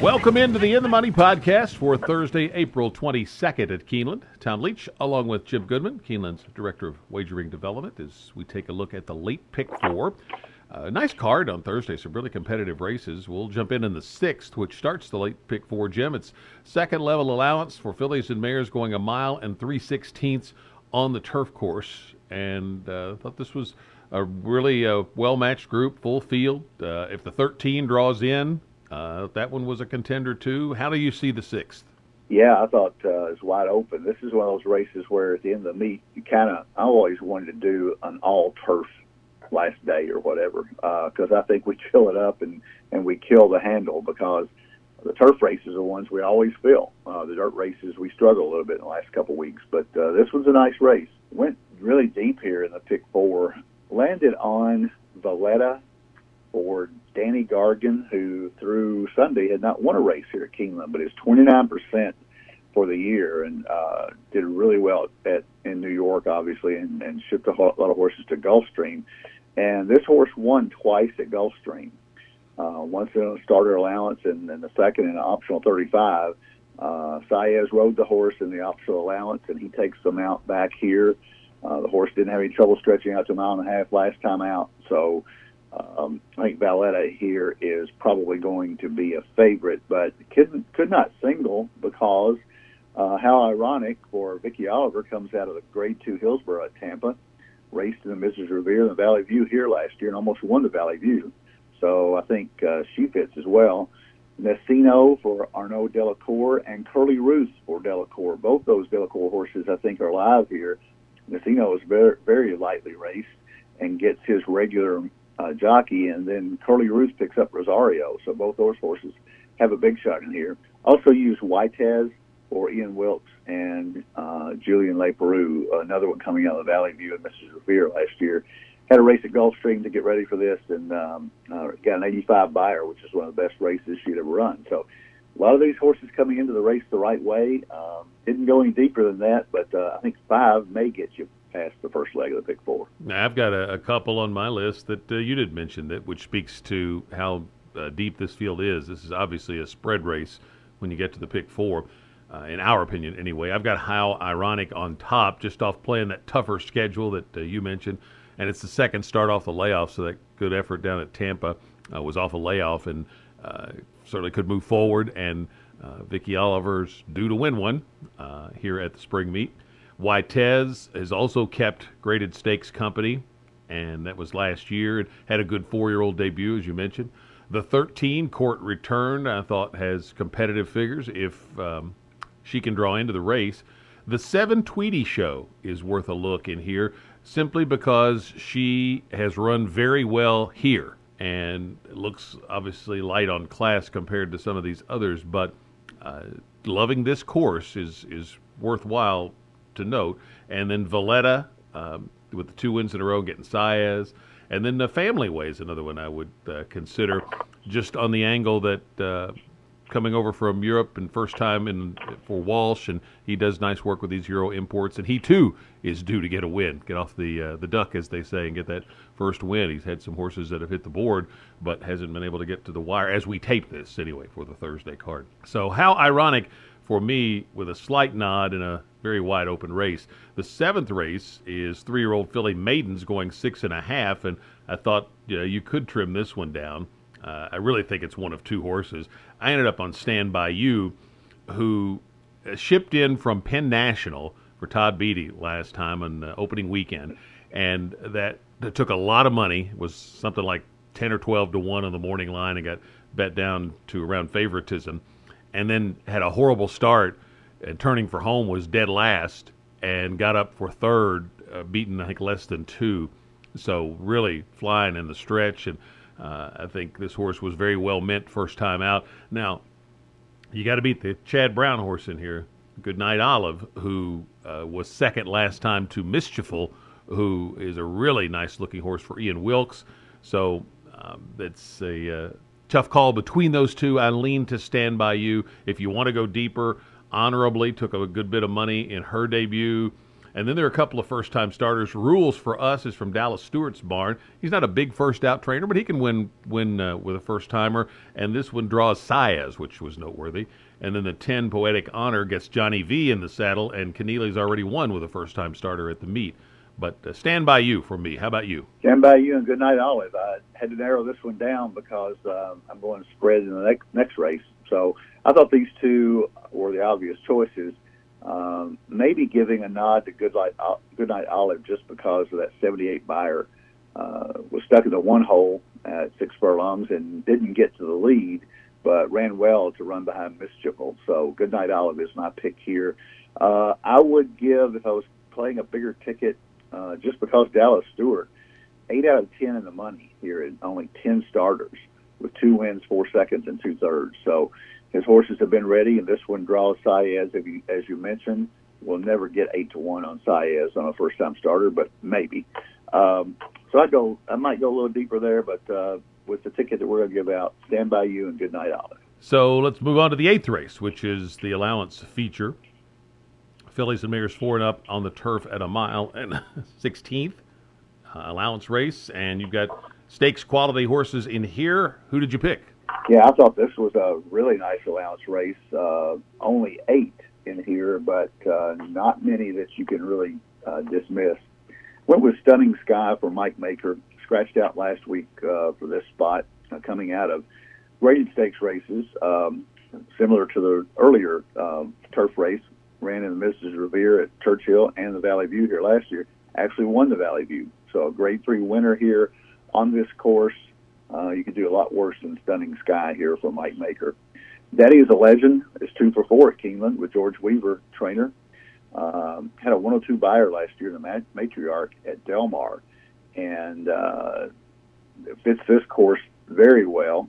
Welcome into the In the Money podcast for Thursday, April 22nd at Keeneland. Tom Leach, along with Jim Goodman, Keeneland's Director of Wagering Development, as we take a look at the late pick four. Uh, nice card on Thursday, some really competitive races. We'll jump in in the sixth, which starts the late pick four, Jim. It's second level allowance for fillies and mares going a mile and three sixteenths on the turf course. And uh, thought this was a really uh, well matched group, full field. Uh, if the 13 draws in, uh, that one was a contender too. How do you see the sixth? Yeah, I thought uh, it's wide open. This is one of those races where at the end of the meet, you kind of, I always wanted to do an all turf last day or whatever, because uh, I think we fill it up and, and we kill the handle because the turf races are the ones we always fill. Uh, the dirt races, we struggle a little bit in the last couple of weeks, but uh, this was a nice race. Went really deep here in the pick four, landed on Valletta for Danny Gargan, who through Sunday had not won a race here at Keeneland, but is 29% for the year and uh, did really well at in New York, obviously, and, and shipped a lot of horses to Gulfstream. And this horse won twice at Gulfstream, uh, once in a starter allowance and, and the second in an optional 35. Uh, Saez rode the horse in the optional allowance, and he takes them out back here. Uh, the horse didn't have any trouble stretching out to a mile and a half last time out, so um, I think Valletta here is probably going to be a favorite, but could could not single because uh, how ironic for Vicky Oliver comes out of the Grade Two Hillsborough at Tampa, raced in the Mrs. Revere and the Valley View here last year, and almost won the Valley View. So I think uh, she fits as well. Nacino for Arnaud Delacour and Curly Ruth for Delacour. Both those Delacour horses, I think, are live here. Nacino is very, very lightly raced and gets his regular uh, jockey, and then Curly Ruth picks up Rosario. So both those horses have a big shot in here. Also use Whitez or Ian Wilkes and uh, Julian Leparoux, another one coming out of Valley View and Mrs. Revere last year. Had a race at Gulfstream to get ready for this, and um, uh, got an 85 Beyer, which is one of the best races she'd ever run. So a lot of these horses coming into the race the right way. Um, didn't go any deeper than that, but uh, I think five may get you past the first leg of the Pick Four. Now, I've got a, a couple on my list that uh, you did mention that, which speaks to how uh, deep this field is. This is obviously a spread race when you get to the Pick Four. Uh, in our opinion, anyway. I've got How Ironic on top, just off playing that tougher schedule that uh, you mentioned, and it's the second start off the layoff, so that good effort down at Tampa uh, was off a layoff and uh, certainly could move forward. And Vicky Oliver's due to win one here at the spring meet. Whitez has also kept Graded Stakes company, and that was last year. It had a good four-year-old debut, as you mentioned. The 13 court Returned, I thought, has competitive figures if um, she can draw into the race. The seven Tweety show is worth a look in here simply because she has run very well here and looks obviously light on class compared to some of these others, but uh, loving this course is is worthwhile to note. And then Valletta um, with the two wins in a row, getting Saez. And then the Family Way is another one I would uh, consider, just on the angle that uh, coming over from Europe and first time in for Walsh, and he does nice work with these Euro imports, and he too is due to get a win, get off the uh, the duck as they say, and get that first win. He's had some horses that have hit the board, but hasn't been able to get to the wire as we tape this anyway for the Thursday card. So how ironic for me with a slight nod and a very wide open race. The seventh race is three year old filly Maidens going six and a half, and I thought you, know, you could trim this one down. Uh, I really think it's one of two horses. I ended up on Stand By You, who shipped in from Penn National for Todd Beatty last time on the opening weekend, and that, that took a lot of money. It was something like 10 or 12 to 1 on the morning line and got bet down to around favoritism and then had a horrible start and turning for home was dead last and got up for third, uh, beaten I think less than two. So really flying in the stretch, and uh, I think this horse was very well meant first time out. Now you got to beat the Chad Brown horse in here, Good Night Olive, who uh, was second last time to Mischieful, who is a really nice looking horse for Ian Wilkes. So um, it's a uh, tough call between those two. I lean to stand by you. If you want to go deeper, honorably took a good bit of money in her debut And then there are a couple of first time starters. Rules for us is from Dallas Stewart's barn. He's not a big first out trainer, but he can win win uh, with a first timer. And this one draws Saez, which was noteworthy. And then the 10 Poetic Honor gets Johnny V in the saddle, and Kenneally's already won with a first time starter at the meet. But uh, stand by you for me. How about you? Stand by you and good night, Olive. I had to narrow this one down because uh, I'm going to spread in the next next race. So I thought these two were the obvious choices. Um, maybe giving a nod to Goodnight, Goodnight Olive just because of that 78 Beyer uh, was stuck in the one hole at six furlongs and didn't get to the lead, but ran well to run behind Mischievable. So Goodnight Olive is my pick here. Uh, I would give if I was playing a bigger ticket uh, just because Dallas Stewart, eight out of ten in the money here and only ten starters with two wins, four seconds, and two thirds. So his horses have been ready, and this one draws Saez, as you, as you mentioned. We'll never get eight to one on Saez on a first time starter, but maybe. Um, so I go, I might go a little deeper there, but uh, with the ticket that we're going to give out, stand by you and good night, Olive. So let's move on to the eighth race, which is the allowance feature. Fillies and Mares four and up on the turf at a mile and 16th uh, allowance race, and you've got stakes quality horses in here. Who did you pick? Yeah, I thought this was a really nice allowance race. Uh, only eight in here, but uh, not many that you can really uh, dismiss. Went with Stunning Sky for Mike Maker. Scratched out last week uh, for this spot uh, coming out of graded stakes races, um, similar to the earlier uh, turf race. Ran in the Mrs. Revere at Churchill and the Valley View here last year. Actually won the Valley View. So a grade three winner here on this course. Uh, you could do a lot worse than Stunning Sky here for Mike Maker. Daddy is a legend. It's two for four at Keeneland with George Weaver, trainer. Um, had a 102 Beyer last year in the matriarch at Del Mar, and uh, fits this course very well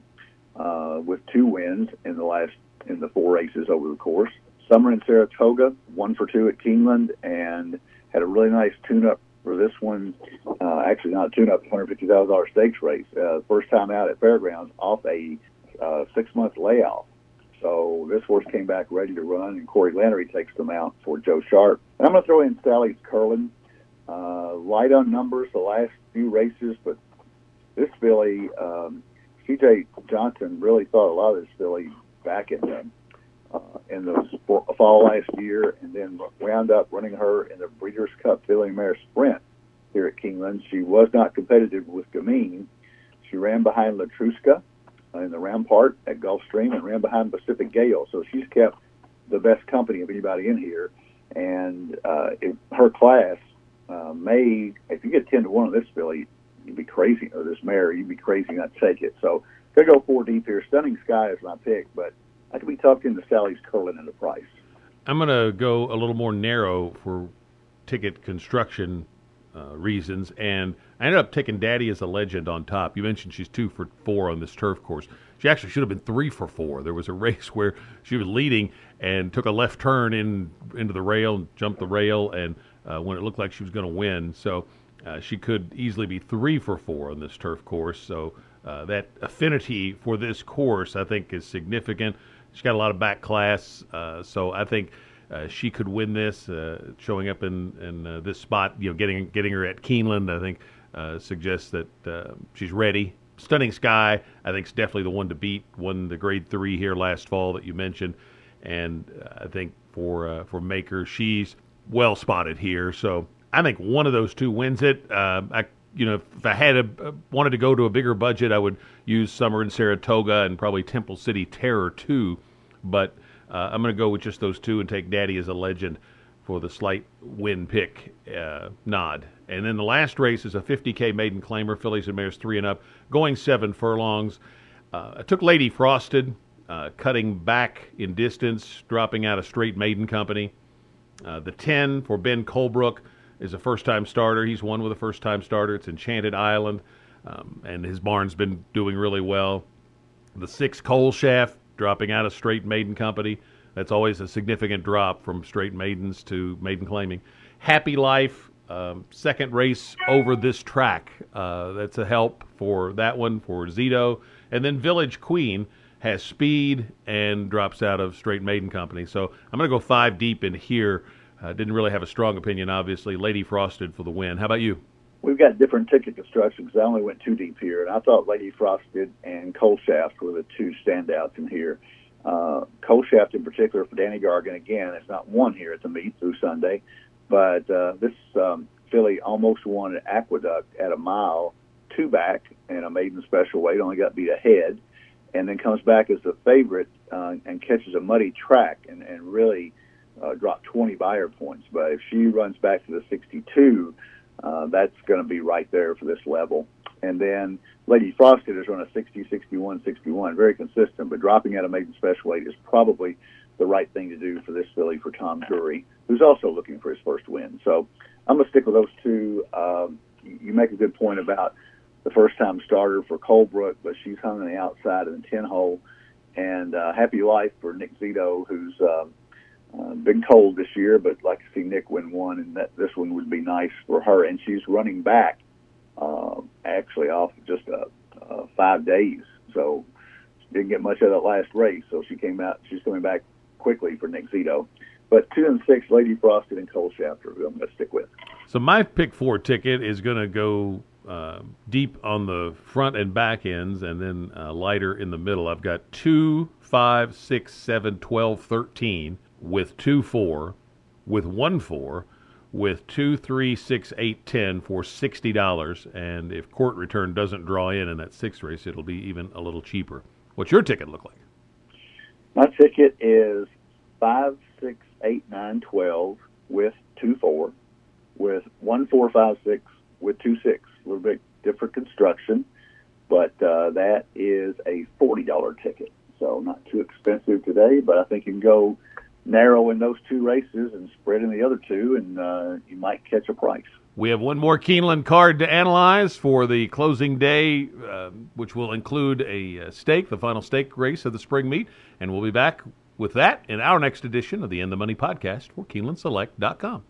uh, with two wins in the last in the four races over the course. Summer in Saratoga, one for two at Keeneland, and had a really nice tune-up for this one. Uh, actually, not a tune-up, $150,000 stakes race. Uh, first time out at Fairgrounds off a uh, six-month layoff. So this horse came back ready to run, and Corey Lanerie takes them out for Joe Sharp. And I'm going to throw in Sally's Curlin. Uh, light on numbers the last few races, but this filly, um, C.J. Johnson really thought a lot of this filly back in the uh, in the fall last year, and then wound up running her in the Breeders' Cup Filly Mare Sprint here at Keeneland. She was not competitive with Gamine. She ran behind Letruska uh, in the Rampart at Gulfstream and ran behind Pacific Gale. So she's kept the best company of anybody in here. And uh, her class uh, may, if you get 10 to 1 on this filly, you'd be crazy, or this mare, you'd be crazy not to take it. So, could go four deep here. Stunning Sky is my pick, but I could be tucked into Sally's Curlin in the price. I'm going to go a little more narrow for ticket construction uh, reasons, and I ended up taking Daddy as a legend on top. You mentioned she's two for four on this turf course. She actually should have been three for four. There was a race where she was leading and took a left turn in into the rail, and jumped the rail, and uh, when it looked like she was going to win, so uh, she could easily be three for four on this turf course. So uh, that affinity for this course, I think, is significant. She's got a lot of back class, uh, so I think uh, she could win this. Uh, showing up in in uh, this spot, you know, getting getting her at Keeneland, I think uh, suggests that uh, she's ready. Stunning Sky, I think, is definitely the one to beat. Won the Grade Three here last fall that you mentioned, and I think for for Maker, she's well spotted here. So I think one of those two wins it. I you know, if I had a, wanted to go to a bigger budget, I would use Summer in Saratoga and probably Temple City Terror too. But uh, I'm going to go with just those two and take Daddy as a legend for the slight win pick uh, nod. And then the last race is a 50K maiden claimer, fillies and mares three and up, going seven furlongs. Uh, I took Lady Frosted, uh, cutting back in distance, dropping out a straight maiden company. Uh, the 10 for Ben Colebrook is a first time starter. He's won with a first time starter. It's Enchanted Island, um, and his barn's been doing really well. The six Coal Shaft dropping out of straight maiden company. That's always a significant drop from straight maidens to maiden claiming. Happy Life, um, second race over this track. Uh, that's a help for that one for Zito. And then Village Queen has speed and drops out of straight maiden company. So I'm going to go five deep in here Uh, didn't really have a strong opinion, obviously. Lady Frosted for the win. How about you? We've got different ticket constructions. I only went too deep here, and I thought Lady Frosted and Coal Coleshaft were the two standouts in here. Uh, Coleshaft, in particular, for Danny Gargan, again, it's not won here at the meet through Sunday, but uh, this um, filly almost won at Aqueduct at a mile, two back, in a maiden special weight, only got beat ahead, and then comes back as the favorite uh, and catches a muddy track and, and really uh, dropped 20 Beyer points. But if she runs back to the 62, uh, that's going to be right there for this level. And then Lady Frosted is run a 60, 61, 61, very consistent, but dropping out of maiden special weight is probably the right thing to do for this filly for Tom Drury, who's also looking for his first win. So I'm going to stick with those two. Um, you make a good point about the first time starter for Colebrook, but she's hung on the outside of the 10 hole. And uh, happy life for Nick Zito, who's uh, uh, been cold this year, but like to see Nick win one, and that this one would be nice for her. And she's running back uh, actually off just uh, uh, five days, so she didn't get much of that last race. So she came out. She's coming back quickly for Nick Zito. But two and six, Lady Frosted and Coleshaft who I'm going to stick with. So my pick four ticket is going to go uh, deep on the front and back ends, and then uh, lighter in the middle. I've got two, five, six, seven, twelve, thirteen with two four, with one four, with two three six eight ten for sixty dollars. And if court return doesn't draw in in that sixth race, it'll be even a little cheaper. What's your ticket look like? My ticket is five six eight nine twelve with two four, with one four five six with two six. A little bit different construction, but uh, that is a forty dollar ticket. So not too expensive today, but I think you can go narrow in those two races and spread in the other two, and uh, you might catch a price. We have one more Keeneland card to analyze for the closing day, uh, which will include a uh, stake, the final stake race of the spring meet, and we'll be back with that in our next edition of the In the Money podcast for KeenelandSelect.com.